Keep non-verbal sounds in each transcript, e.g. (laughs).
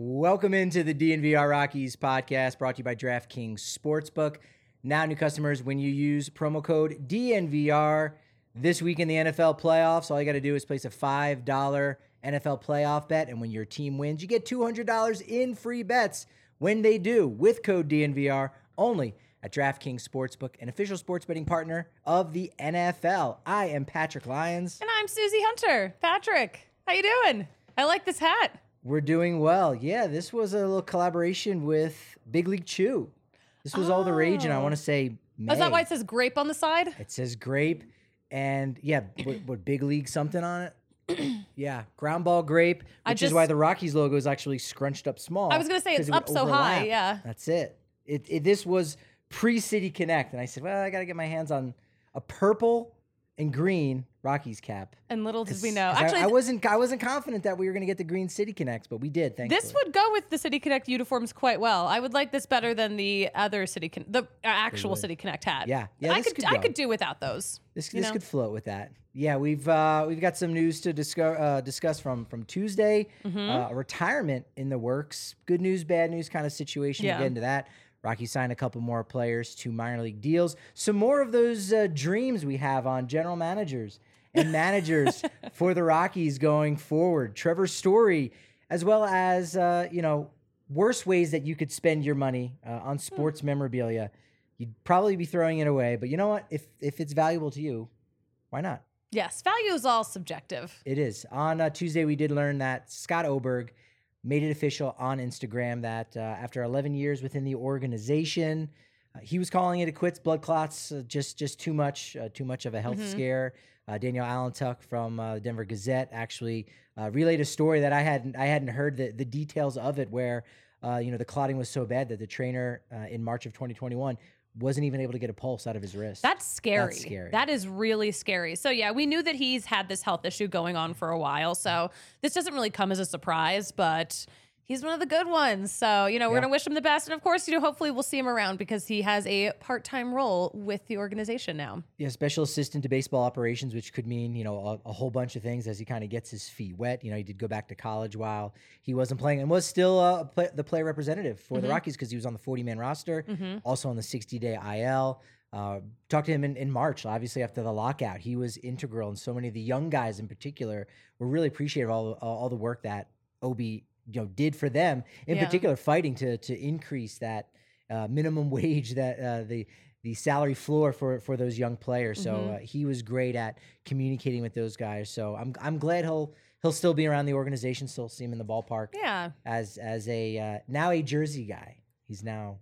Welcome into the DNVR Rockies podcast brought to you by DraftKings Sportsbook. Now, new customers, when you use promo code DNVR this week in the NFL playoffs, all you got to do is place a $5 NFL playoff bet. And when your team wins, you get $200 in free bets when they do with code DNVR only at DraftKings Sportsbook, an official sports betting partner of the NFL. I am Patrick Lyons. And I'm Susie Hunter. Patrick, how you doing? I like this hat. We're doing well. Yeah, this was a little collaboration with Big League Chew. This was all the rage, and I Oh. want to say May. Oh, Is that why it says grape on the side? It says grape, and yeah, what, what Big League something on it? (clears throat) yeah, ground ball grape, which I is why the Rockies logo is actually scrunched up small. I was gonna say it's it up so high, yeah. That's it. It, it. This was pre City Connect, and I said, well, I got to get my hands on a purple and green Rockies cap. And little did we know. I- Actually, I, wasn't. I wasn't confident that we were going to get the green City Connects, but we did. Thankfully. this would go with the City Connect uniforms quite well. I would like this better than the other City, Con- the uh, actual. City Connect hat. Yeah. Yeah, I this could, could I go. could do without those. This, you this know? could float with that. Yeah, we've uh, we've got some news to discuss uh, discuss from from Tuesday. Mm-hmm. Uh, retirement in the works. Good news, bad news kind of situation. Yeah. We'll get into that. Rocky signed a couple more players to minor league deals. Some more of those uh, dreams we have on general managers and (laughs) managers for the Rockies going forward. Trevor Story, as well as uh, you know worse ways that you could spend your money uh, Hmm. on sports memorabilia. You'd probably be throwing it away, but you know what? If if it's valuable to you, why not? Yes, value is all subjective. It is. On uh, Tuesday, we did learn that Scott Oberg made it official on Instagram that uh, after 11 years within the organization, uh, he was calling it a quits. Blood clots, uh, just just too much, uh, too much of a health Mhm. scare. Uh, Danielle Allentuck from uh, the Denver Gazette actually uh, relayed a story that I hadn't I hadn't heard the, the details of it, where uh, you know the clotting was so bad that the trainer uh, in March of 2021 wasn't even able to get a pulse out of his wrist. That's scary. scary. That is really scary. So yeah, we knew that he's had this health issue going on for a while. So this doesn't really come as a surprise, but he's one of the good ones. So, you know, we're Yeah. gonna wish him the best. And of course, you know, hopefully we'll see him around because he has a part-time role with the organization now. Yeah, special assistant to baseball operations, which could mean you know a, a whole bunch of things as he kind of gets his feet wet. You know, he did go back to college while he wasn't playing, and was still uh, play, the player representative for the Mhm. Rockies because he was on the 40 man roster, Mm-hmm. also on the 60 day IL. Uh, talked to him in, in March, obviously after the lockout. He was integral, and so many of the young guys in particular were really appreciative of all all, all the work that Obi you know did for them, in Yeah. particular fighting to to increase that uh, minimum (laughs) wage that uh, the the salary floor for for those young players. So Mhm. uh, he was great at communicating with those guys. So I'm I'm glad he'll he'll still be around the organization, still see him in the ballpark Yeah. as as a uh, now a Jersey guy. He's now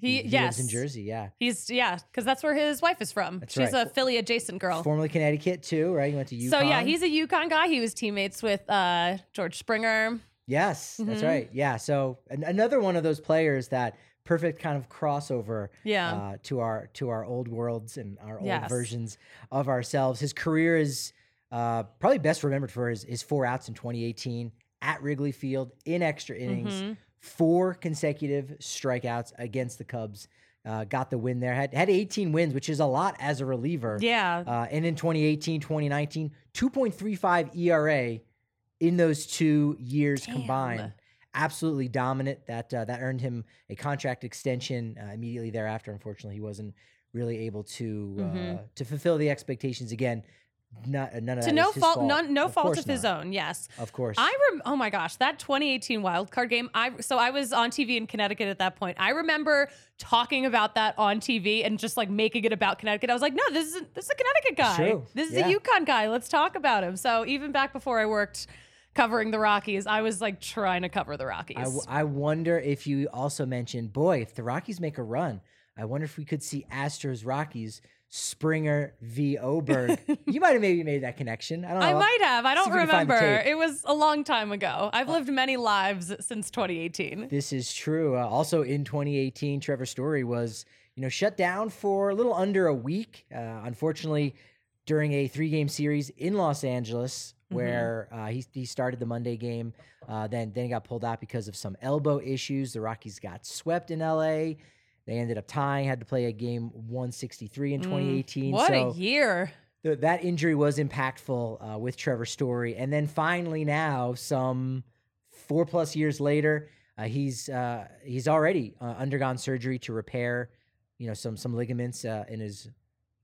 He, he yes. lives in Jersey. Yeah, He's yeah, because that's where his wife is from. That's She's right. a Philly adjacent girl. formerly Connecticut too, right? He went to UConn. So yeah, he's a UConn guy. He was teammates with uh, George Springer. Yes, that's Mhm. right. Yeah, so an, another one of those players that perfect kind of crossover Yeah. uh, to our to our old worlds and our old Yes. versions of ourselves. His career is uh, probably best remembered for his, his four outs in 2018 at Wrigley Field in extra innings, Mhm. four consecutive strikeouts against the Cubs. Uh, got the win there. Had had 18 wins, which is a lot as a reliever. Yeah. Uh, and in 2018, 2019, 2.35 ERA in those two years Damn. combined. Absolutely dominant. That uh, that earned him a contract extension uh, immediately thereafter. Unfortunately, he wasn't really able to uh, Mhm. to fulfill the expectations again. Not, none of to that no his fault, none, no Of fault of his not. own. Yes. Of course. I rem- oh my gosh, that 2018 wild card game. I so I was on TV in Connecticut at that point. I remember talking about that on TV and just like making it about Connecticut. I was like, no, this is this is a Connecticut guy. true. This is Yeah. a UConn guy. Let's talk about him. So even back before I worked covering the Rockies, I was like trying to cover the Rockies. I, w- I wonder if you also mentioned, boy, if the Rockies make a run, I wonder if we could see Astros Rockies Springer v Oberg. (laughs) you might have maybe made that connection. I don't know. I might have. I don't if we can find the remember. It was a long time ago. I've lived many lives since 2018. This is true. Uh, also in 2018, Trevor Story was, you know, shut down for a little under a week. Uh, unfortunately, during a three-game series in Los Angeles. Where uh, he he started the Monday game, uh, then then he got pulled out because of some elbow issues. The Rockies got swept in LA. They ended up tying, had to play a game 163 in Mm, 2018. What so a year. th- that injury was impactful uh, with Trevor Story. And then finally now, some four plus years later, uh, he's uh, he's already uh, undergone surgery to repair, you know, some some ligaments uh, in his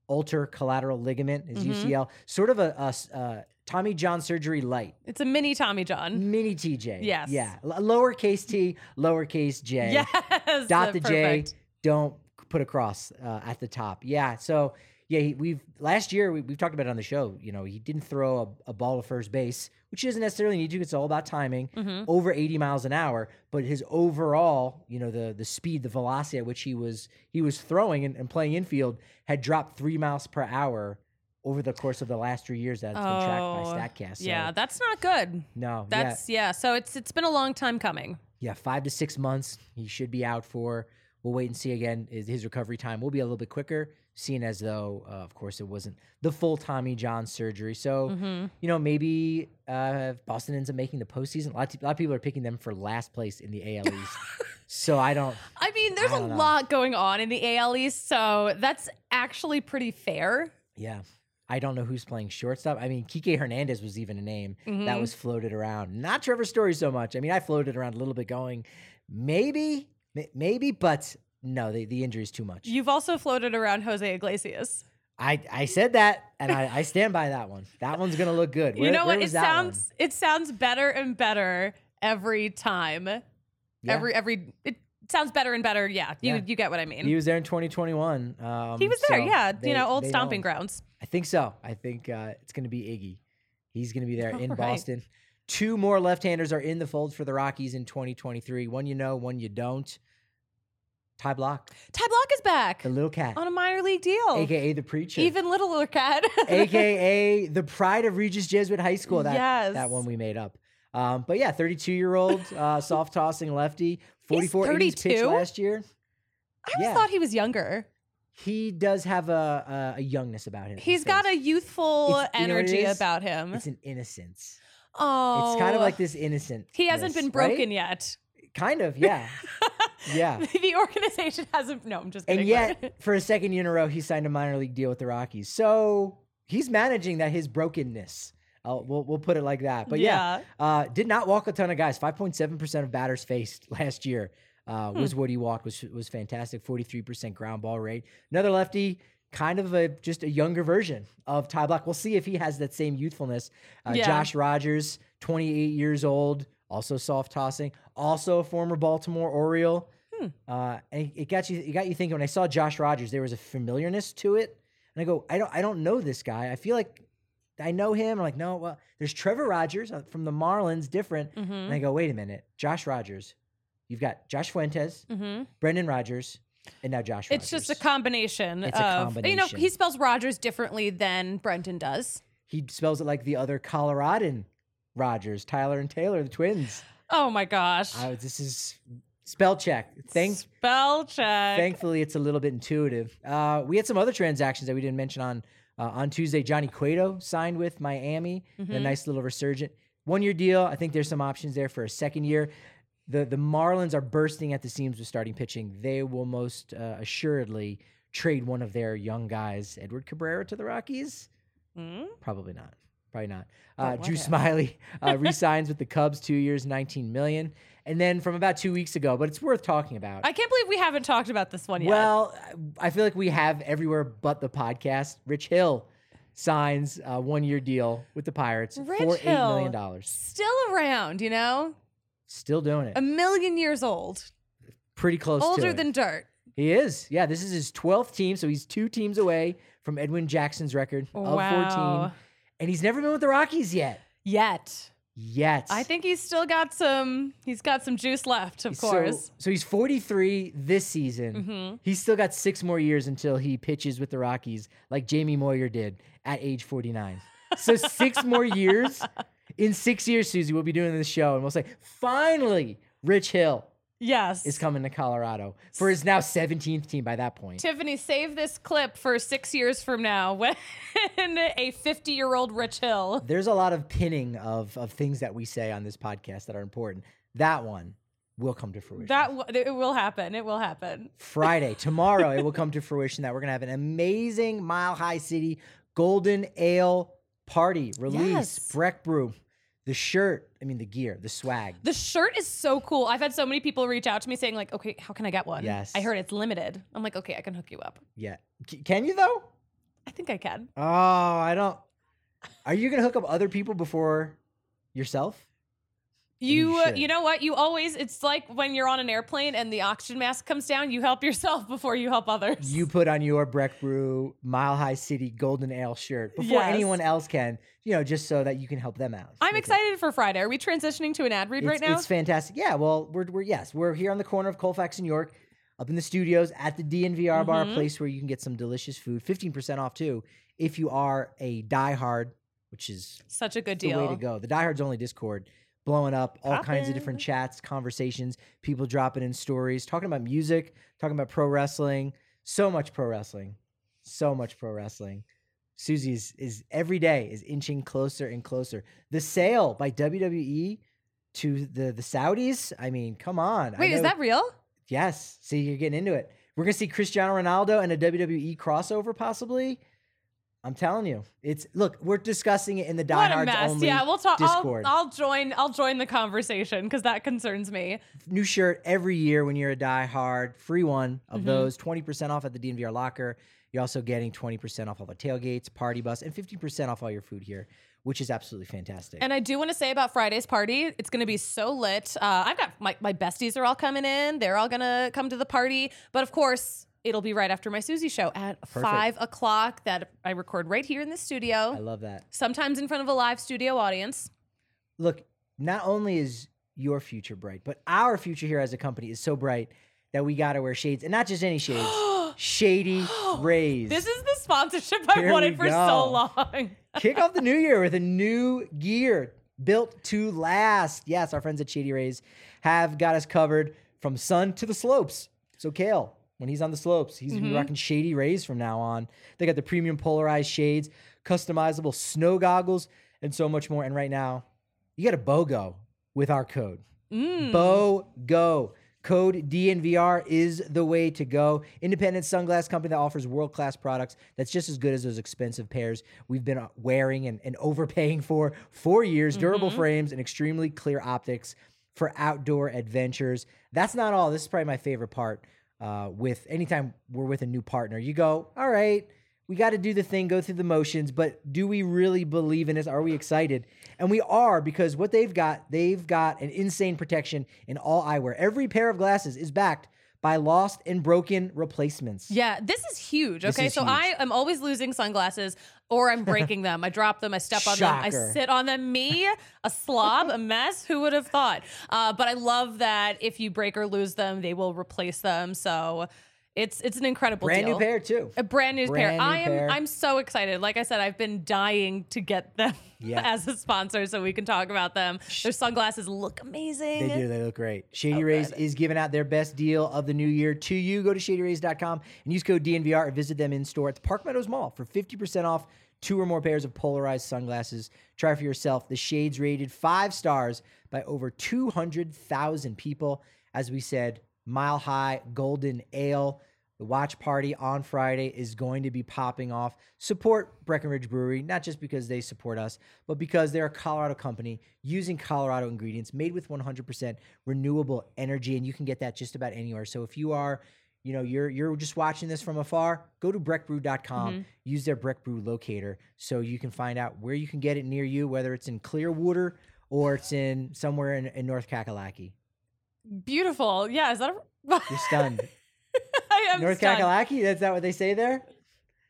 ulnar collateral ligament, his Mhm. UCL. Sort of a uh, Tommy John surgery light, It's a mini Tommy John. mini TJ. Yes. yeah, L- lowercase t, lowercase j. Yes. dot the perfect. J, don't put a cross uh, at the top. Yeah. So yeah, he, we've last year we, we've talked about it on the show. You know, he didn't throw a, a ball to first base, which he doesn't necessarily need to. It's all about timing. Mhm. Over 80 miles an hour, but his overall, you know, the the speed, the velocity at which he was he was throwing and, and playing infield had dropped three miles per hour over the course of the last three years that's been tracked Oh, by Statcast. So, Yeah, that's not good. no, That's yeah. So it's it's been a long time coming. yeah, five to six months he should be out for. We'll wait and see again. His recovery time will be a little bit quicker, seeing as though, uh, of course, it wasn't the full Tommy John surgery. So, hmm you know, maybe uh, if Boston ends up making the postseason. A lot, of, a lot of people are picking them for last place in the AL (laughs) East. so I don't. I mean, there's I a know. lot going on in the AL East, so that's actually pretty fair. Yeah, I don't know who's playing shortstop. I mean, Kike Hernandez was even a name that Mhm. was floated around. Not Trevor Story so much. I mean, I floated around a little bit, going maybe, m- maybe, but no, the the injury is too much. You've also floated around Jose Iglesias. I, I said that, and I, I stand by that one. That one's gonna look good. you know what? It that one? sounds it sounds better and better every time. Yeah. Every every it sounds better and better. Yeah, you Yeah. you get what I mean. He was there in 2021. Um, He was there, so yeah. they- you know, old stomping know. grounds. I think so. I think uh, it's gonna be Iggy. He's gonna be there in All right. Boston. Two more left-handers are in the fold for the Rockies in 2023. One you know, one you don't. Ty Blach, Ty Blach is back the little cat, on a minor league deal. aka the preacher, Even littler cat. (laughs) aka the pride of Regis Jesuit High School. That Yes. that one we made up. Um, but yeah, 32 year old uh, (laughs) soft tossing lefty, 44 innings pitched last year. I always Yeah. thought he was younger. He does have a a, a youngness about him. He's got a youthful It's- you know energy about him. It's an innocence. oh, It's kind of like this innocent. he hasn't been broken yet. Kind of, yeah, (laughs) yeah. the organization hasn't. No, I'm just kidding. And yet, for a second year in a row, he signed a minor league deal with the Rockies. So he's managing that his brokenness. Uh, we'll we'll put it like that. But yeah, uh, did not walk a ton of guys. Five point seven percent of batters faced last year uh, Hmm. was what he walked, was was fantastic. Forty three percent ground ball rate. Another lefty, kind of a just a younger version of Ty Blach. We'll see if he has that same youthfulness. Uh, Yeah. Josh Rogers, twenty eight years old, also soft tossing, also a former Baltimore Oriole. Hmm. Uh, and it got you it got you thinking when I saw Josh Rogers, there was a familiarness to it. And I go, I don't I don't know this guy. I feel like I know him. I'm like, no, well, there's Trevor Rogers uh, from the Marlins, different. Mhm. And I go, wait a minute, Josh Rogers. You've got Josh Fuentes, Mhm. Brendan Rodgers, and now Josh Rogers. It's just a combination It's a of you know he spells Rogers differently than Brendan does. he spells it like the other Coloradan Rogers, Tyler and Taylor, the twins. Oh my gosh. Uh, this is spell check. Thank, Spell check. thankfully, it's a little bit intuitive. Uh, we had some other transactions that we didn't mention on uh, on Tuesday. Johnny Cueto signed with Miami, a Mhm. nice little resurgent one year deal. I think there's some options there for a second year. The the Marlins are bursting at the seams with starting pitching. They will most uh, assuredly trade one of their young guys, Edward Cabrera, to the Rockies. Hmm? Probably not. Probably not. Uh, Drew? Smiley (laughs) uh, resigns with the Cubs, two years, 19 million. And then from about two weeks ago, but it's worth talking about. I can't believe we haven't talked about this one yet. Well, I feel like we have everywhere but the podcast. Rich Hill signs a one year deal with the Pirates Rich for $8 million. Dollars. Still around, you know? Still doing it. A million years old. Pretty close to Older than dirt. He is. Yeah, this is his 12th team, so he's two teams away from Edwin Jackson's record of 14. And he's never been with the Rockies yet. Yet. Yet. I think he's still got some he's got some juice left, of So- course. So, he's 43 this season. Mhm. He's still got six more years until he pitches with the Rockies, like Jamie Moyer did at age 49. So six more years. (laughs) In six years, Susie, we'll be doing this show, and we'll say, finally, Rich Hill Yes. is coming to Colorado for his now 17th team by that point. Tiffany, save this clip for six years from now (laughs) when a 50 year old Rich Hill. There's a lot of pinning of, of things that we say on this podcast that are important. That one will come to fruition. That w- it will happen. It will happen. (laughs) Friday, tomorrow, it will come to fruition that we're going to have an amazing Mile High City Golden Ale party release. Yes. Breck Brew. The shirt, I mean the gear, the swag. The shirt is so cool. I've had so many people reach out to me saying like, "Okay, how can I get one?" Yes. I heard it's limited. I'm like, "Okay, I can hook you up." Yeah. C- can you though? I think I can. Oh, I don't. Are you gonna hook up other people before yourself? You You uh, you know what? You always it's like when you're on an airplane and the oxygen mask comes down, you help (laughs) yourself before you help others. You put on your Breck Brew Mile High City Golden Ale shirt before Yes. anyone else can. You know, just so that you can help them out. I'm it. excited for Friday. Are we transitioning to an ad read It's, right now? it's fantastic. Yeah. Well, we're we're yes, we're here on the corner of Colfax and York, up in the studios at the DNVR bar, a Mhm. place where you can get some delicious food, fifteen percent off too, if you are a diehard, which is Such a good the way to go. The diehards only Discord blowing up all kinds of different chats, conversations, people dropping in stories, talking about music, talking about pro wrestling, so much pro wrestling, so much pro wrestling. Susie is, is every day is inching closer and closer. The sale by WWE to the the Saudis. I mean, come on. Wait, is that real? Yes. See, you're getting into it. We're gonna see Cristiano Ronaldo and a WWE crossover, possibly. I'm telling you, it's look. We're discussing it in the diehards only Yeah, we'll talk. I'll, Discord. I'll join. I'll join the conversation because that concerns me. New shirt every year when you're a diehard. Free one of Mhm. those. Twenty percent off at the DNVR locker. You're also getting twenty percent off all the tailgates, party bus, and fifteen percent off all your food here, which is absolutely fantastic. And I do want to say about Friday's party, it's going to be so lit. Uh, I've got my, my besties are all coming in. They're all going to come to the party. But of course, it'll be right after my Susie show at five o'clock that I record right here in the studio. I love that. sometimes in front of a live studio audience. look, not only is your future bright, but our future here as a company is so bright that we got to wear shades, and not just any shades. (gasps) Shady (gasps) Rays. This is the sponsorship I Here wanted for go. so long. (laughs) Kick off the new year with a new gear built to last. Yes, our friends at Shady Rays have got us covered from sun to the slopes. So Kale, when he's on the slopes, he's Mhm. rocking Shady Rays from now on. They got the premium polarized shades, customizable snow goggles, and so much more. And right now, you got a BOGO with our code. Mm. BOGO. Code DNVR is the way to go. Independent sunglass company that offers world class products that's just as good as those expensive pairs we've been uh, wearing and, and (laughs) overpaying for for years. Durable Mhm. frames and extremely clear optics for outdoor adventures. That's not all. This is probably my favorite part. Uh, with anytime we're with a new partner, you go, all right, we got to do the thing, go through the motions, but do we really believe in this? Are we excited? And we are because what they've got, they've got an insane protection in all eyewear. Every pair of glasses is backed by lost and broken replacements. Yeah, this is huge. Okay, is so huge. I am always losing sunglasses or I'm breaking them. I drop them, I step on them, I sit on them. Me, a slob, a mess. Who would have thought? Uh, but I love that if you break or lose them, they will replace them. So it's it's an incredible Brand deal. new pair too. A brand new Brand pair. new I am pair. I'm so excited. Like I said, I've been dying to get them (laughs) Yeah. as a sponsor so we can talk about them. Their sunglasses look amazing. They do. They look great. Shady So Rays good. is giving out their best deal of the new year to you. Go to shadyrays.com and use code DNVR or visit them in store at the Park Meadows Mall for 50% off two or more pairs of polarized sunglasses. Try for yourself. The shades rated five stars by over 200,000 people. As we said, Mile High Golden Ale. The watch party on Friday is going to be popping off. Support Breckenridge Brewery, not just because they support us, but because they're a Colorado company using Colorado ingredients made with 100% renewable energy. And you can get that just about anywhere. So if you are, you know, you're you're just watching this from afar, go to breckbrew.com, Mhm. use their Breck Brew locator so you can find out where you can get it near you, whether it's in Clearwater or it's in somewhere in, in North Kakalaki. Beautiful. Yeah, is that a (laughs) You're stunned. (laughs) I am North stunned. Kakalaki? That's that what they say there?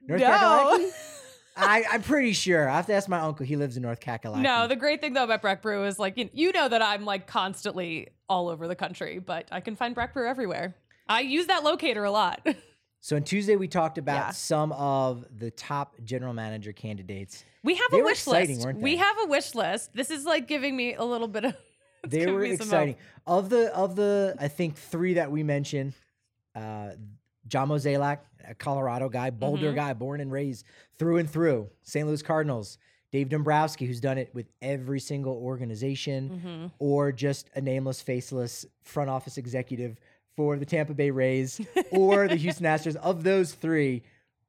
North No. Kakalaki? (laughs) I, I'm pretty sure. I have to ask my uncle. He lives in North Kakalaki. No, the great thing though about Breck Brew is like you, know that I'm like constantly all over the country, but I can find Breck Brew everywhere. I use that locator a lot. (laughs) so on Tuesday we talked about Yeah. some of the top general manager candidates. We have They a wish exciting, list. We have a wish list. This is like giving me a little bit of. They were me some hope. exciting. Of the of the I think three that we mentioned, uh John Mozeliak, a Colorado guy, Boulder Mhm. guy, born and raised through and through. St. Louis Cardinals. Dave Dombrowski, who's done it with every single organization. Mhm. or just a nameless, faceless front office executive for the Tampa Bay Rays (laughs) or the Houston Astros. Of those three,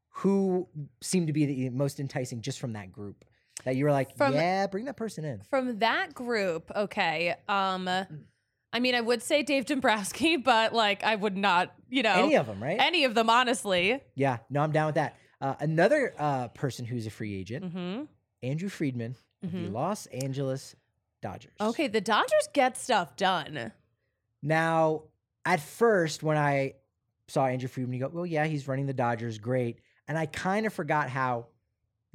who seem to be the most enticing just from that group that you were like, From- yeah, bring that person in? From that group, okay. Um, I mean, I would say Dave Dombrowski, (laughs) but like, I would not, you know, Any of them, right? any of them, honestly. yeah, no, I'm down with that. Uh, another uh, person who's a free agent, hmm Andrew Friedman of the Los Angeles Dodgers. Okay, the Dodgers get stuff done. Now, at first, when I saw Andrew Friedman, you go, well, yeah, he's running the Dodgers, great. And I kind of forgot how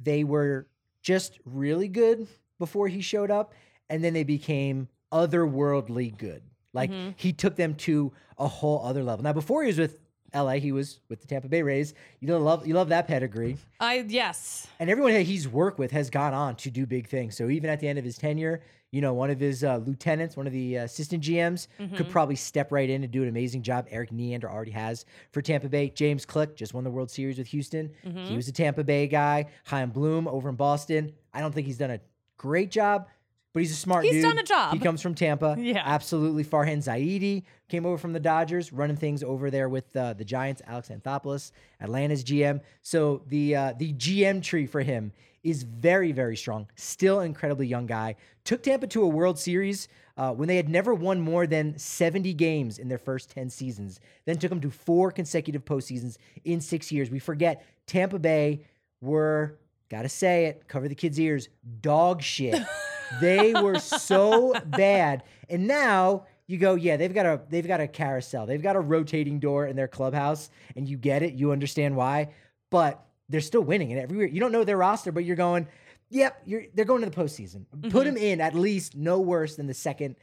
they were just really good before he showed up, and then they became otherworldly good. Like Mhm. he took them to a whole other level. Now, before he was with LA, he was with the Tampa Bay Rays. You know, love you love that pedigree. I yes. And everyone that he's worked with has gone on to do big things. So even at the end of his tenure, you know, one of his uh, lieutenants, one of the uh, assistant GMs, could probably step right in and do an amazing job. Erik Neander already has for Tampa Bay. James Click just won the World Series with Houston. He was a Tampa Bay guy. Chaim Bloom over in Boston. I don't think he's done a great job, but he's a smart He's dude. done a job. He comes from Tampa. Yeah. absolutely. Farhan Zaidi came over from the Dodgers, running things over there with uh, the Giants. Alex Anthopoulos, Atlanta's GM. So the uh, the GM tree for him is very very strong. Still incredibly young guy. Took Tampa to a World Series uh, when they had never won more than 70 games in their first 10 seasons. Then took them to four consecutive postseasons in six years. We forget Tampa Bay were gotta say it, cover the kids' ears, dog shit. (laughs) they were so bad. And now you go, yeah, they've got a they've got a carousel. They've got a rotating door in their clubhouse, and you get it, you understand why. But they're still winning. And everywhere. you don't know their roster, but you're going, yep, you're they're going to the postseason. Put them in at least no worse than the second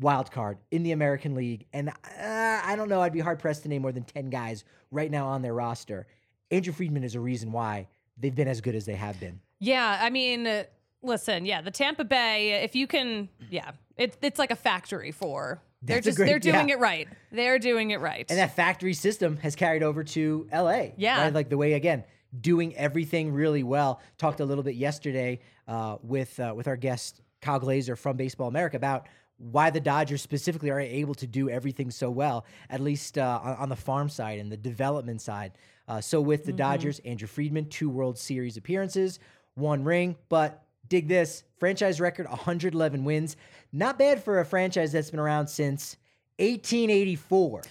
wild card in the American League. And uh, I don't know, I'd be hard pressed to name more than 10 guys right now on their roster. Andrew Friedman is a reason why they've been as good as they have been. Yeah, I mean, uh, listen, yeah, the Tampa Bay, if you can, yeah, it's it's like a factory for. They're just great- they're doing yeah. it right. They're doing it right. And that factory system has carried over to LA. Yeah. right? Like the way again, doing everything really well. Talked a little bit yesterday uh, with uh, with our guest Kyle Glaser from Baseball America about why the Dodgers specifically are able to do everything so well, at least uh, on, on the farm side and the development side. Uh, so with the Dodgers, Andrew Friedman, two World Series appearances, one ring, but dig this franchise record 111 wins. Not bad for a franchise that's been around since 1884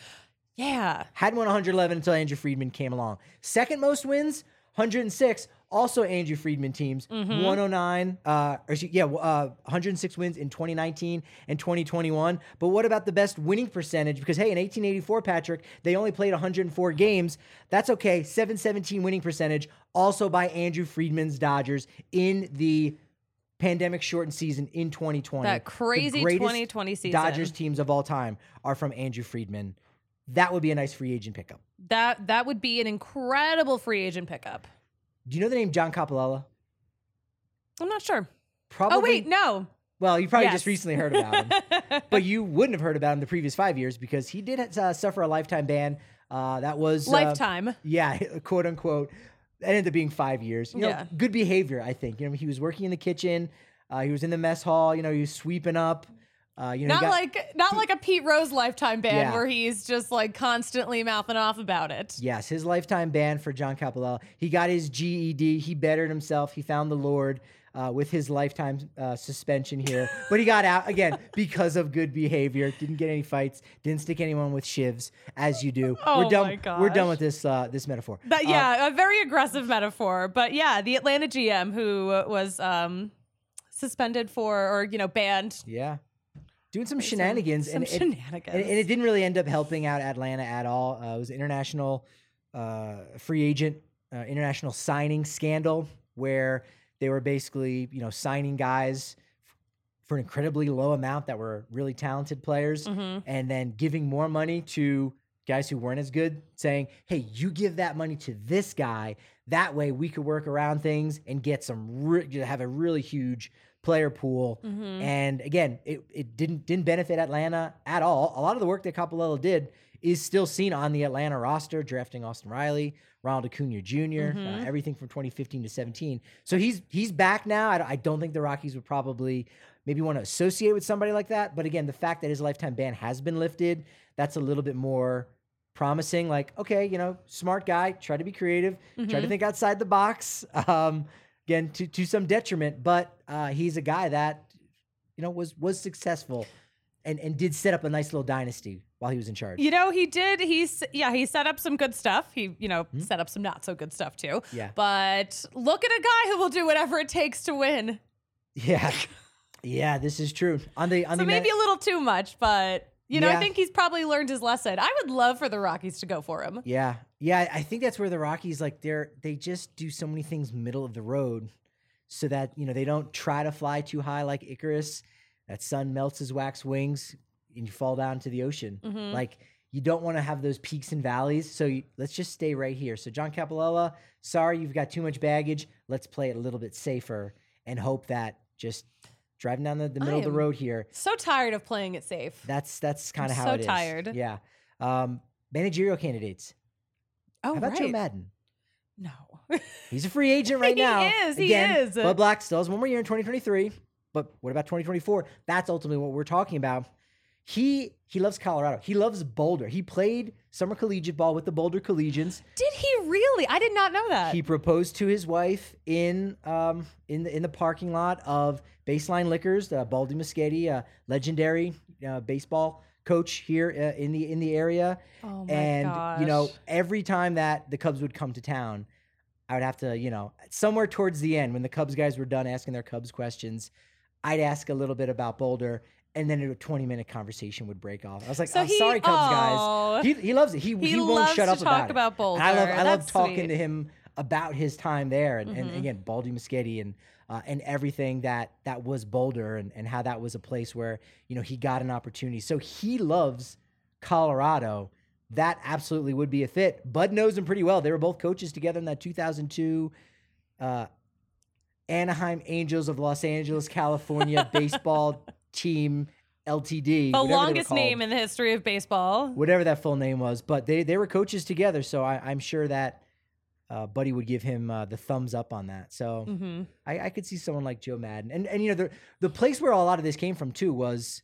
yeah, Hadn't won 111 until Andrew Friedman came along. Second most wins, 106. Also Andrew Friedman teams, 109. Uh, or yeah, uh, 106 wins in 2019 and 2021. But what about the best winning percentage? Because hey, in 1884, Patrick, they only played 104 games. That's okay. 717 winning percentage, also by Andrew Friedman's Dodgers in the pandemic shortened season in 2020. That crazy greatest 2020 season. Dodgers teams of all time are from Andrew Friedman. That would be a nice free agent pickup. that that would be an incredible free agent pickup. Do you know the name John Coppolella? I'm not sure. Probably. oh wait, no. Well, you probably Yes. just recently heard about him, (laughs) but you wouldn't have heard about him the previous five years because he did uh, suffer a lifetime ban. Uh, that was uh, Lifetime. yeah, (laughs) quote unquote. That ended up being five years. You know, Yeah. good behavior. I think. You know, he was working in the kitchen. Uh, he was in the mess hall. You know, he was sweeping up. Uh, you know, Not got- like not like a Pete Rose lifetime ban Yeah. where he's just like constantly mouthing off about it. Yes, his lifetime ban for John Coppolella. He got his GED. He bettered himself. He found the Lord uh, with his lifetime uh, suspension here. but he got out again because of good behavior. Didn't get any fights. Didn't stick anyone with shivs, as you do. (laughs) Oh we're done. my We're done with this uh, this metaphor. Uh, yeah, a very aggressive metaphor. But yeah, the Atlanta GM who was um suspended for or you know banned yeah. Doing some shenanigans some and, and- shenanigans. and, and it didn't really end up helping out Atlanta at all. Uh, it was an international uh, free agent, uh, international signing scandal where they were basically, you know, signing guys for an incredibly low amount that were really talented players, Mhm. and then giving more money to guys who weren't as good, saying, "Hey, you give that money to this guy. That way, we could work around things and get some re- have a really huge." player pool Mhm. and again, it, it didn't didn't benefit Atlanta at all. A lot of the work that Coppolella did is still seen on the Atlanta roster, drafting Austin Riley, Ronald Acuna junior uh, everything from 2015 to 17. So he's he's back now. I, don't- I don't think the Rockies would probably maybe want to associate with somebody like that. But again, the fact that his lifetime ban has been lifted, that's a little bit more promising. Like, okay, you know, smart guy, try to be creative, try to think outside the box. (laughs) Um, again to, to some detriment, but uh, he's a guy that you know was was successful and and did set up a nice little dynasty while he was in charge. You know, he did. He's yeah, he set up some good stuff. He, you know, hmm? set up some not so good stuff too. Yeah. But look at a guy who will do whatever it takes to win. Yeah, (laughs) yeah, this is true. On the on So the maybe man- a little too much, but you know, Yeah. I think he's probably learned his lesson. I would love for the Rockies to go for him. Yeah, yeah. I think that's where the Rockies like they're they just do so many things middle of the road, so that you know they don't try to fly too high like Icarus. That sun melts his wax wings, and you fall down to the ocean. Mhm. Like you don't want to have those peaks and valleys. So you, let's just stay right here. So John Coppolella, sorry you've got too much baggage. Let's play it a little bit safer and hope that just driving down the, the middle of the road here. So tired of playing it safe. That's that's kind of how so it is. tired. Yeah. Um, managerial candidates. oh, How about Joe. Maddon? No. He's a free agent (laughs) right now. He is, he is. Bud Black still has one more year in 2023. But what about 2024? That's ultimately what we're talking about. He he loves Colorado. He loves Boulder. He played summer collegiate ball with the Boulder Collegians. did he really? I did not know that. He proposed to his wife in um in the in the parking lot of Baseline Liquors. Uh, Baldy Muschetti, a legendary uh, baseball coach here uh, in the in the area. oh my and you know every time that the cubs would come to town i would have to you know somewhere towards the end when the cubs guys were done asking their cubs questions i'd ask a little bit about boulder and then a 20 minute conversation would break off i was like So oh, he- sorry cubs Aw. guys he, he loves it he, He he, won't shut up about, about it. And i love Boulder. i love talking sweet. to him about his time there and, Mhm. and again baldy muschetti and uh, and everything that that was boulder and, and how that was a place where you know he got an opportunity so he loves colorado that absolutely would be a fit. Bud knows him pretty well. They were both coaches together in that 2002 uh, Anaheim Angels of Los Angeles, California (laughs) baseball team LTD. the whatever they were longest name in the history of baseball. whatever that full name was. But they they were coaches together, so I, I'm sure that uh, Buddy would give him uh, the thumbs up on that. So hmm I, I could see someone like Joe Maddon, and and you know the the place where a lot of this came from too was,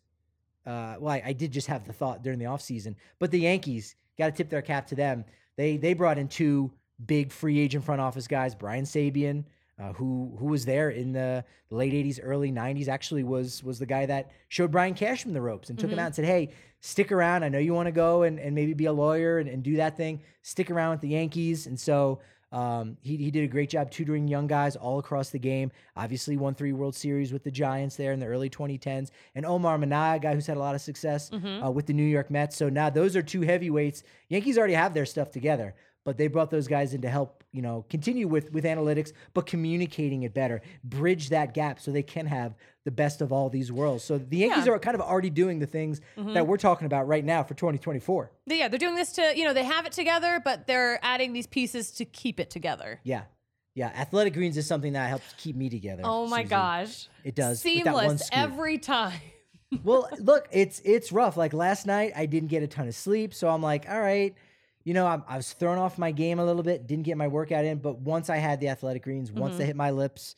uh, well, I, I did just have the thought during the offseason, but the Yankees got to tip their cap to them. They they brought in two big free agent front office guys, Brian Sabean, uh, who who was there in the late '80s, early '90s. Actually, was was the guy that showed Brian Cashman the ropes and took him Mhm. out and said, "Hey, stick around. I know you want to go and, and maybe be a lawyer and, and do that thing. Stick around with the Yankees." And so um, he, he did a great job tutoring young guys all across the game. Obviously, won three World Series with the Giants there in the early 2010s. And Omar Minaya, a guy who's had a lot of success Mhm. uh, with the New York Mets. So now those are two heavyweights. Yankees already have their stuff together, but they brought those guys in to help, you know, continue with with analytics, but communicating it better, bridge that gap so they can have the best of all these worlds. So the Yankees Yeah. are kind of already doing the things that mm-hmm. we're talking about right now for 2024. Yeah, they're doing this to, you know, they have it together, but they're adding these pieces to keep it together. Yeah. Yeah, athletic greens is something that helps keep me together. Oh my Susie. gosh. It does, with that one Seamless every time. (laughs) well, look, it's it's rough. Like last night, I didn't get a ton of sleep, so I'm like, all right, you know, I'm, I was thrown off my game a little bit, didn't get my workout in, but once I had the athletic greens, once Mm-hmm. they hit my lips,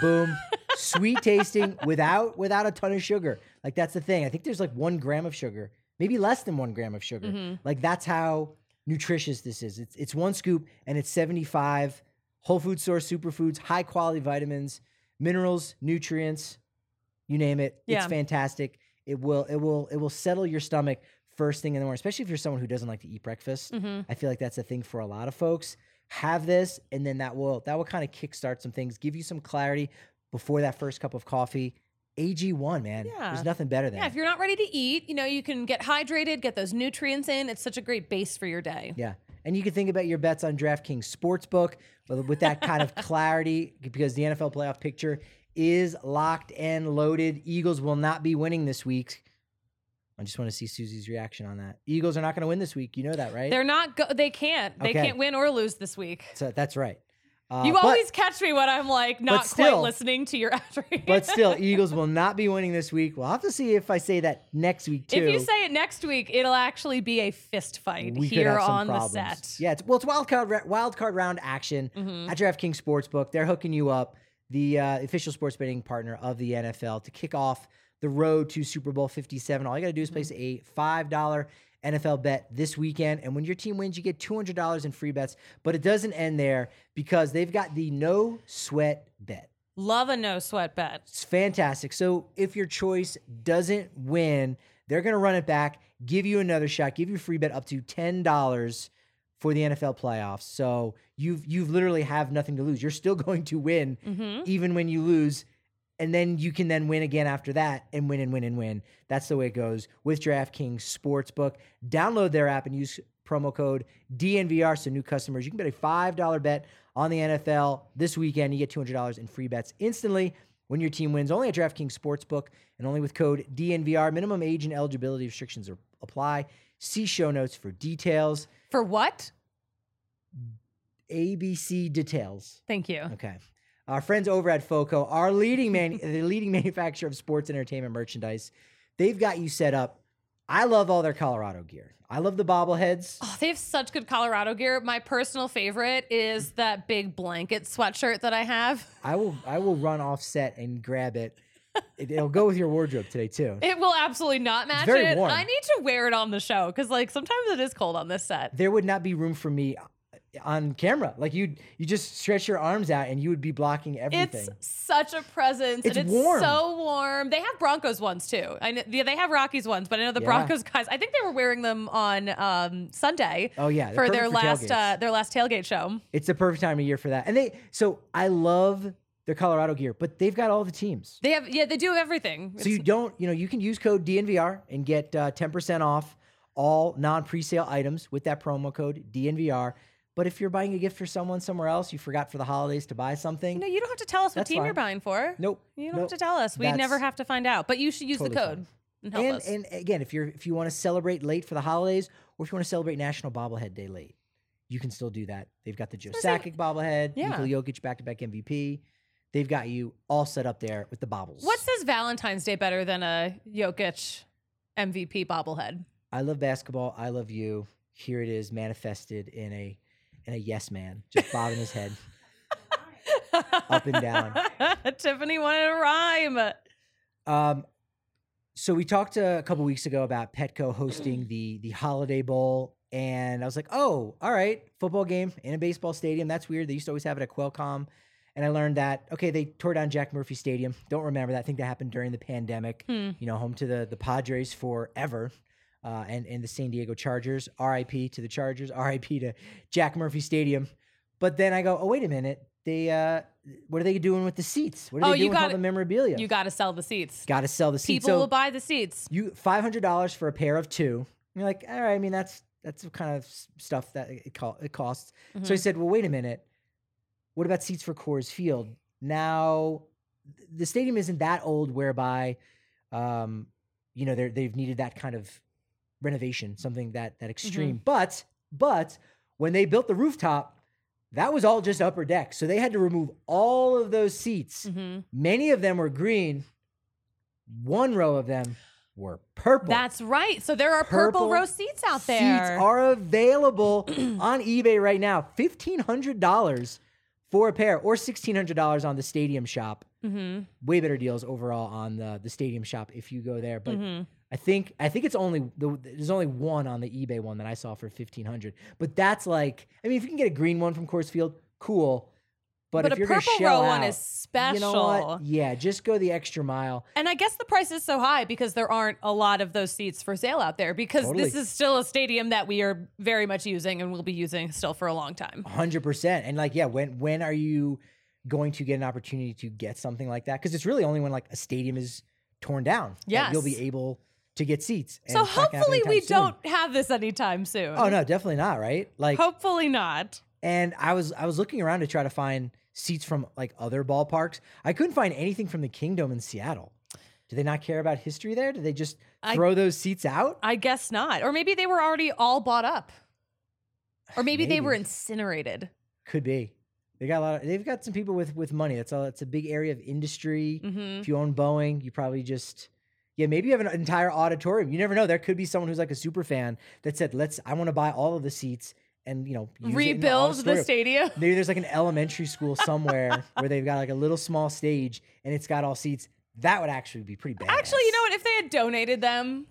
boom, sweet tasting (laughs) without without a ton of sugar. Like that's the thing. I think there's like one gram of sugar, maybe less than one gram of sugar. Mm-hmm. Like that's how nutritious this is. It's it's one scoop and it's 75 whole food source superfoods, high quality vitamins, minerals, nutrients, you name it. Yeah. It's fantastic. It will it will it will settle your stomach first thing in the morning, especially if you're someone who doesn't like to eat breakfast. Mm-hmm. I feel like that's a thing for a lot of folks. Have this, and then that will that will kind of kickstart some things, give you some clarity before that first cup of coffee. AG1, man. Yeah. There's nothing better than Yeah, if you're not ready to eat, you know, you can get hydrated, get those nutrients in. It's such a great base for your day. Yeah. And you can think about your bets on DraftKings Sportsbook with with that kind of (laughs) clarity because the NFL playoff picture is locked and loaded. Eagles will not be winning this week. I just want to see Susie's reaction on that. Eagles are not going to win this week. You know that, right? They're not go- they can't. They Okay. can't win or lose this week. so that's right. Uh, you but- always catch me when I'm like not quite listening to your (laughs) ad but still, Eagles will not be winning this week. We'll have to see if I say that next week too. if you say it next week, it'll actually be a fist fight we could here have some on problems. the set. Mm-hmm. Yeah, it's, well, it's wild card ra- wild card round action at DraftKings Sportsbook. They're hooking you up, the uh, official sports betting partner of the NFL, to kick off the road to Super Bowl Fifty Seven. All you got to do is place Mm-hmm. a five dollar NFL bet this weekend. And when your team wins, you get $200 in free bets. But it doesn't end there because they've got the no sweat bet. Love a no sweat bet. It's fantastic. So if your choice doesn't win, they're going to run it back, give you another shot, give you a free bet up to $10 for the NFL playoffs. So you've you've literally have nothing to lose. You're still (laughs) going to win Mm-hmm. even when you lose. And then you can then win again after that and win and win and win. That's the way it goes with DraftKings Sportsbook. Download their app and use promo code DNVR. So new customers, you can bet a $5 bet on the NFL this weekend. You get $200 in free bets instantly when your team wins. Only at DraftKings Sportsbook and only with code DNVR. Minimum age and eligibility restrictions are, apply. See show notes for details. For what? ABC details. Thank you. Okay. Our friends over at FOCO, our leading man, (laughs) the leading manufacturer of sports entertainment merchandise, they've got you set up. I love all their Colorado gear. I love the bobbleheads. Oh, they have such good Colorado gear. My personal favorite is that big blanket sweatshirt that I have. I will I will run off set and grab it. it it'll go with your wardrobe today too. (laughs) It will absolutely not match very it. warm. I need to wear it on the show because, like, sometimes it is cold on this set. There would not be room for me on camera. Like you you just stretch your arms out and you would be blocking everything. It's such a presence. It's and it's warm. so warm. They have Broncos ones too. I know, yeah, they have Rockies ones, but I know the Yeah. Broncos guys. I think they were wearing them on um, Sunday oh yeah, for their perfect last uh, their last tailgate show. it's the perfect time of year for that. And they so I love their Colorado gear, but they've got all the teams. They have yeah, they do everything. So you don't, you know, you can use code DNVR and get uh, 10% off all non-presale items with that promo code DNVR. But if you're buying a gift for someone somewhere else, you forgot for the holidays to buy something. No, you don't have to tell us what team you're buying for. nope. You don't nope. have to tell us. We That's never have to find out. But you should use totally the fine. code and help And, us. and again, if you're if you want to celebrate late for the holidays, or if you want to celebrate National Bobblehead Day late, you can still do that. They've got the Joe Sakic bobblehead, Yeah. Nikola Jokic back-to-back MVP. They've got you all set up there with the bobbles. what says Valentine's Day better than a Jokic MVP bobblehead? I love basketball. I love you. Here it is manifested in a in a yes man, just bobbing his head. Up and down. (laughs) Tiffany wanted a rhyme. Um, so we talked a couple weeks ago about Petco hosting the the Holiday Bowl, and I was like, "Oh, all right, football game in a baseball stadium. That's weird. They used to always have it at Qualcomm." And I learned that okay, they tore down Jack Murphy Stadium. Don't remember that. I think that happened during the pandemic. Hmm. You know, home to the the Padres forever, uh, and and the San Diego Chargers. R.I.P. to the Chargers. R.I.P. to Jack Murphy Stadium. But then I go, oh wait a minute. They uh, what are they doing with the seats? What are Oh, they you doing with all gotta- the memorabilia? You got to sell the seats. Got to sell the seats. People so will buy the seats. you five hundred dollars for a pair of two. You're like, all right. I mean, that's that's the kind of stuff that it, co- it costs. So I Mhm. said, well, wait a minute. What about seats for Coors Field? Now, the stadium isn't that old, whereby, um, you know, they've needed that kind of renovation, something that that extreme. But but when they built the rooftop, that was all just upper deck, so they had to remove all of those seats. Mhm. Many of them were green. One row of them were purple. That's right. So there are purple, Purple row seats out there. Seats are available (clears throat) on eBay right now. Fifteen hundred dollars for a pair, or sixteen hundred dollars on the Stadium Shop. hmm Way better deals overall on the the Stadium Shop if you go there. But hmm I think I think it's only the, there's only one on the eBay one that I saw for fifteen hundred. But that's like, I mean, if you can get a green one from Coors Field, cool. But, But, if a you're gonna purple shell row one is special. You know what? Yeah, just go the extra mile. And I guess the price is so high because there aren't a lot of those seats for sale out there because Totally. this is still a stadium that we are very much using and will be using still for a long time. hundred percent. And like, yeah, when when are you going to get an opportunity to get something like that? Because it's really only when like a stadium is torn down that you'll be Yes. able to get seats. And So it's not gonna happen hopefully we soon. don't have this anytime soon. Oh no, definitely not. Right? Like, Hopefully not. and I was I was looking around to try to find seats from like other ballparks. I couldn't find anything from the Kingdome in Seattle. Do they not care about history there? Do they just I- throw those seats out? I guess not. Or maybe they were already all bought up. Or maybe, they were incinerated. Could be. They got a lot. Of, they've got some people with with money. That's all. It's a big area of industry. hmm If you own Boeing, you probably just yeah, maybe you have an entire auditorium. You never know. There could be someone who's like a super fan that said, "Let's I want to buy all of the seats and you know in the Rebuild the stadium. Maybe there's like an (laughs) elementary school somewhere where they've got like a little small stage and it's got all seats. That would actually be pretty bad. Actually, you know what? If they had donated them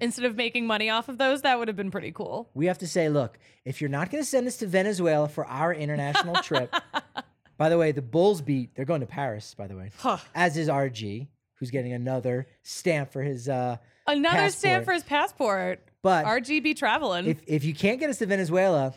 instead of making money off of those, that would have been pretty cool. We have to say, look, if you're not going to send us to Venezuela for our international trip, (laughs) by the way, the Bulls beat. They're going to Paris, by the way, Huh. as is RG, who's getting another stamp for his. uh Another stamp Passport. for his passport. But RGB traveling. if if you can't get us to Venezuela,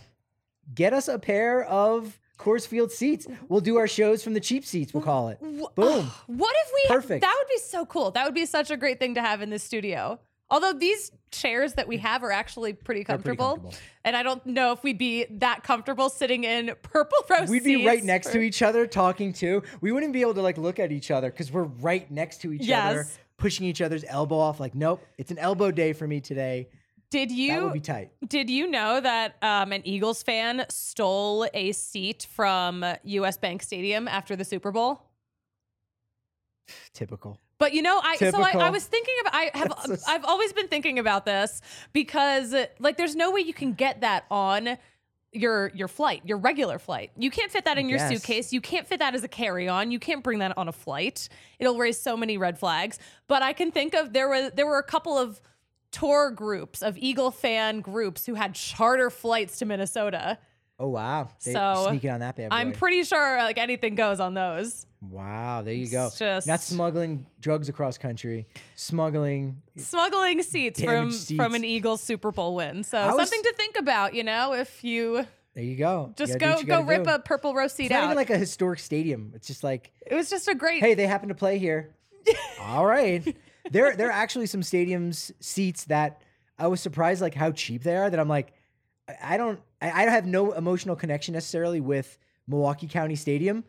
get us a pair of Coors Field seats. We'll do our shows from the cheap seats. We'll call it. Boom. (gasps) What if we? Perfect. That would be so cool. That would be such a great thing to have in this studio. Although these chairs that we have are actually pretty pretty comfortable, comfortable. and I don't know if we'd be that comfortable sitting in purple rows. We'd be right next for- to each other talking too. We wouldn't be able to like look at each other because we're right next to each other, pushing each other's elbow off. Like, nope, it's an elbow day for me today. Did you? That would be tight. did you know that um, an Eagles fan stole a seat from U.S. Bank Stadium after the Super Bowl? Typical. But you know, I so I, I was thinking about I have I've always been thinking about this because like there's no way you can get that on your your flight, your regular flight. You can't fit that in your suitcase. You can't fit that as a carry-on. You can't bring that on a flight. It'll raise so many red flags. But I can think of there were there were a couple of tour groups of Eagle fan groups who had charter flights to Minnesota. Oh wow. They So, sneaking on that bad boy. I'm pretty sure like anything goes on those. wow, there you go. It's just- Not smuggling drugs across country, smuggling. smuggling seats from seats. from an Eagles Super Bowl win. So was- something to think about, you know, if you There you go. Just gotta go go rip do. a purple row seat It's not out. even like a historic stadium. It's just like, it was just a great hey, they happen to play here. (laughs) All right. There, there are actually some stadiums seats that I was surprised like how cheap they are. That I'm like, I- don't, I, I have no emotional connection necessarily with Milwaukee County Stadium,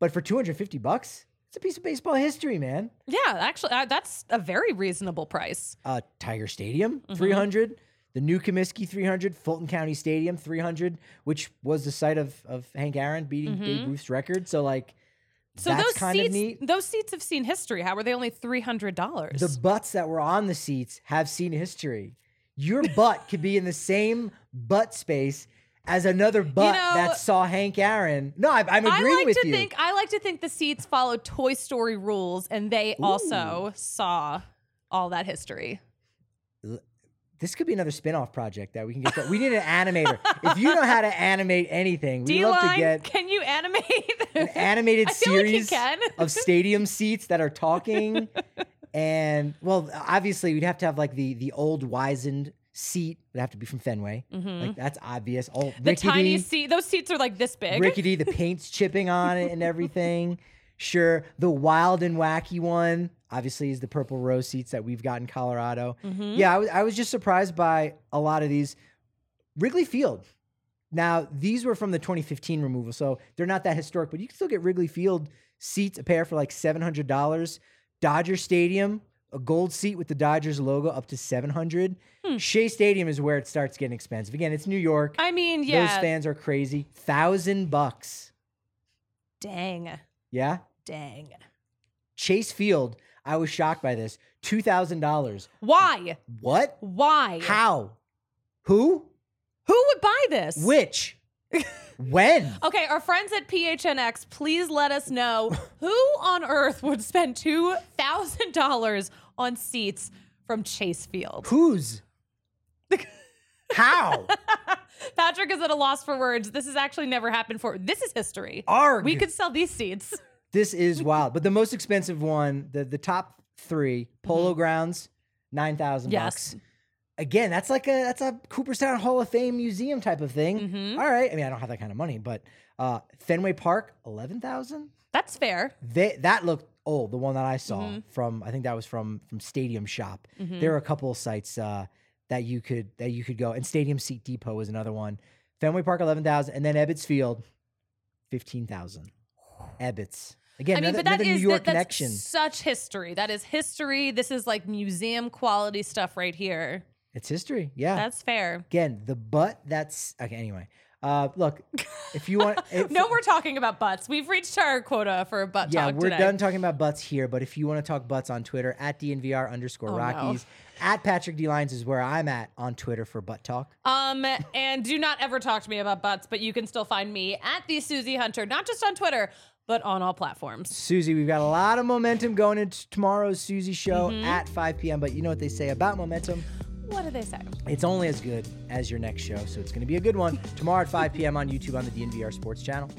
but for 250 bucks, it's a piece of baseball history, man. Yeah, actually uh, that's a very reasonable price. uh, Tiger Stadium, Mm-hmm. 300. The new Comiskey, 300. Fulton County Stadium, 300, which was the site of, of Hank Aaron beating Babe Ruth's record. So, like, Mm-hmm. So that's those kind seats of neat. those seats have seen history. How were they only $300? The butts that were on the seats have seen history. Your butt could be in the same butt space as another butt know- that saw Hank Aaron. No, I, I'm I like with to you. think I like to think the seats follow Toy Story rules and they also saw all that history. this could be another spin-off project that we can get. We need an animator. if you know how to animate anything, we'd love to get can you animate an animated (laughs) like series can. of stadium (laughs) seats that are talking. and well, obviously we'd have to have like the the old wizened seat would have to be from Fenway. Like that's obvious. Mm-hmm. the rickety, tiny seat? Those seats are like this big. rickety, the (laughs) paint's chipping on it and everything. Sure, the wild and wacky one obviously is the purple row seats that we've got in Colorado. Mm-hmm. Yeah, I was I was just surprised by a lot of these. Wrigley Field. Now, these were from the 2015 removal, so they're not that historic, but you can still get Wrigley Field seats a pair for like $700. Dodger Stadium, a gold seat with the Dodgers logo up to 700. Hmm. Shea Stadium is where it starts getting expensive. Again, it's New York. I mean, yeah. Those fans are crazy. 1000 bucks. Dang. Yeah? Dang. Chase Field, I was shocked by this. $2,000. Why? What? Why? How? Who? Who would buy this? Which? (laughs) when? Okay, our friends at PHNX, please let us know (laughs) who on earth would spend $2,000 on seats from Chase Field. Whose? (laughs) How? Patrick is at a loss for words. This has actually never happened before. This is history. Arg. We could sell these seats. (laughs) This is wild. But the most expensive one, the the top three, Polo Grounds, nine thousand Mm-hmm. Yes. bucks. Again, that's like a that's a Cooperstown Hall of Fame museum type of thing. Mhm. All right. I mean, I don't have that kind of money, but uh Fenway Park, eleven thousand. That's fair. They that looked old. The one that I saw Mm-hmm. from I think that was from from Stadium Shop. There are a couple of sites uh, that you could that you could go, and Stadium Seat Depot was another one. Fenway Park eleven thousand, and then Ebbets Field fifteen thousand. Ebbets again, I mean, another, but that another New York that, that's connection. such history. That is history. This is like museum quality stuff right here. It's history. Yeah. That's fair. again, the butt. That's okay. Anyway, uh, look, if you want, (laughs) if, No, we're talking about butts. We've reached our quota for butt yeah, talk we're today. done talking about butts here. But if you want to talk butts on Twitter, at DNVR underscore Oh, no. Rockies, at Patrick D Lyons is where I'm at on Twitter for butt talk. Um, and do not ever talk to me about butts, but you can still find me at the Susie Hunter, not just on Twitter, but on all platforms. Susie, we've got a lot of momentum going into tomorrow's Susie show at 5 p.m. But you know what they say about momentum? What do they say? It's only as good as your next show, so it's going to be a good one tomorrow at 5 p.m. on YouTube on the DNVR Sports Channel.